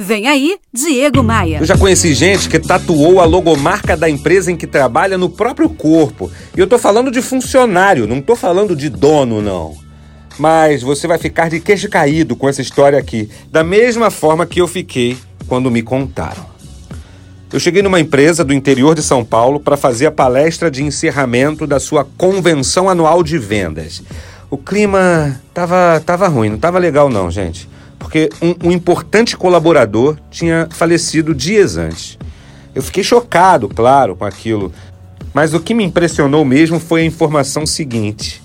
Vem aí, Diego Maia. Eu já conheci gente que tatuou a logomarca da empresa em que trabalha no próprio corpo. E eu tô falando de funcionário, não tô falando de dono, não. Mas você vai ficar de queixo caído com essa história aqui, da mesma forma que eu fiquei quando me contaram. Eu cheguei numa empresa do interior de São Paulo para fazer a palestra de encerramento da sua convenção anual de vendas. O clima tava, tava ruim, não tava legal não, gente porque um, um importante colaborador tinha falecido dias antes. Eu fiquei chocado, claro, com aquilo, mas o que me impressionou mesmo foi a informação seguinte.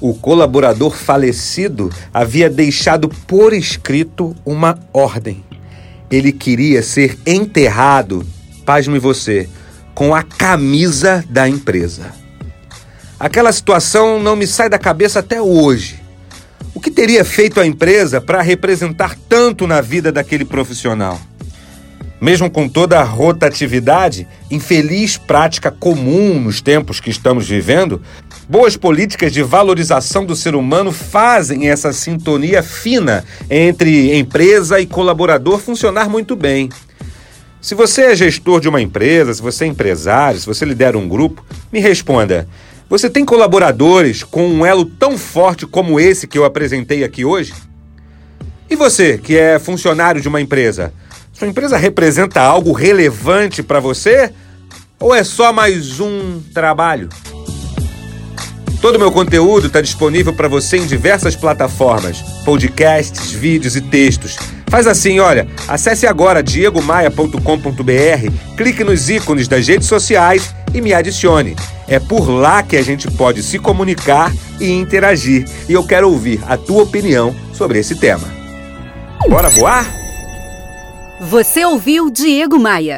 O colaborador falecido havia deixado por escrito uma ordem. Ele queria ser enterrado, pasme você, com a camisa da empresa. Aquela situação não me sai da cabeça até hoje. O que teria feito a empresa para representar tanto na vida daquele profissional? Mesmo com toda a rotatividade, infeliz prática comum nos tempos que estamos vivendo, boas políticas de valorização do ser humano fazem essa sintonia fina entre empresa e colaborador funcionar muito bem. Se você é gestor de uma empresa, se você é empresário, se você lidera um grupo, me responda: você tem colaboradores com um elo tão forte como esse que eu apresentei aqui hoje? E você, que é funcionário de uma empresa, sua empresa representa algo relevante para você? Ou é só mais um trabalho? Todo o meu conteúdo está disponível para você em diversas plataformas, podcasts, vídeos e textos. Faz assim, olha, acesse agora diegomaia.com.br, clique nos ícones das redes sociais e me adicione. É por lá que a gente pode se comunicar e interagir. E eu quero ouvir a tua opinião sobre esse tema. Bora voar? Você ouviu Diego Maia.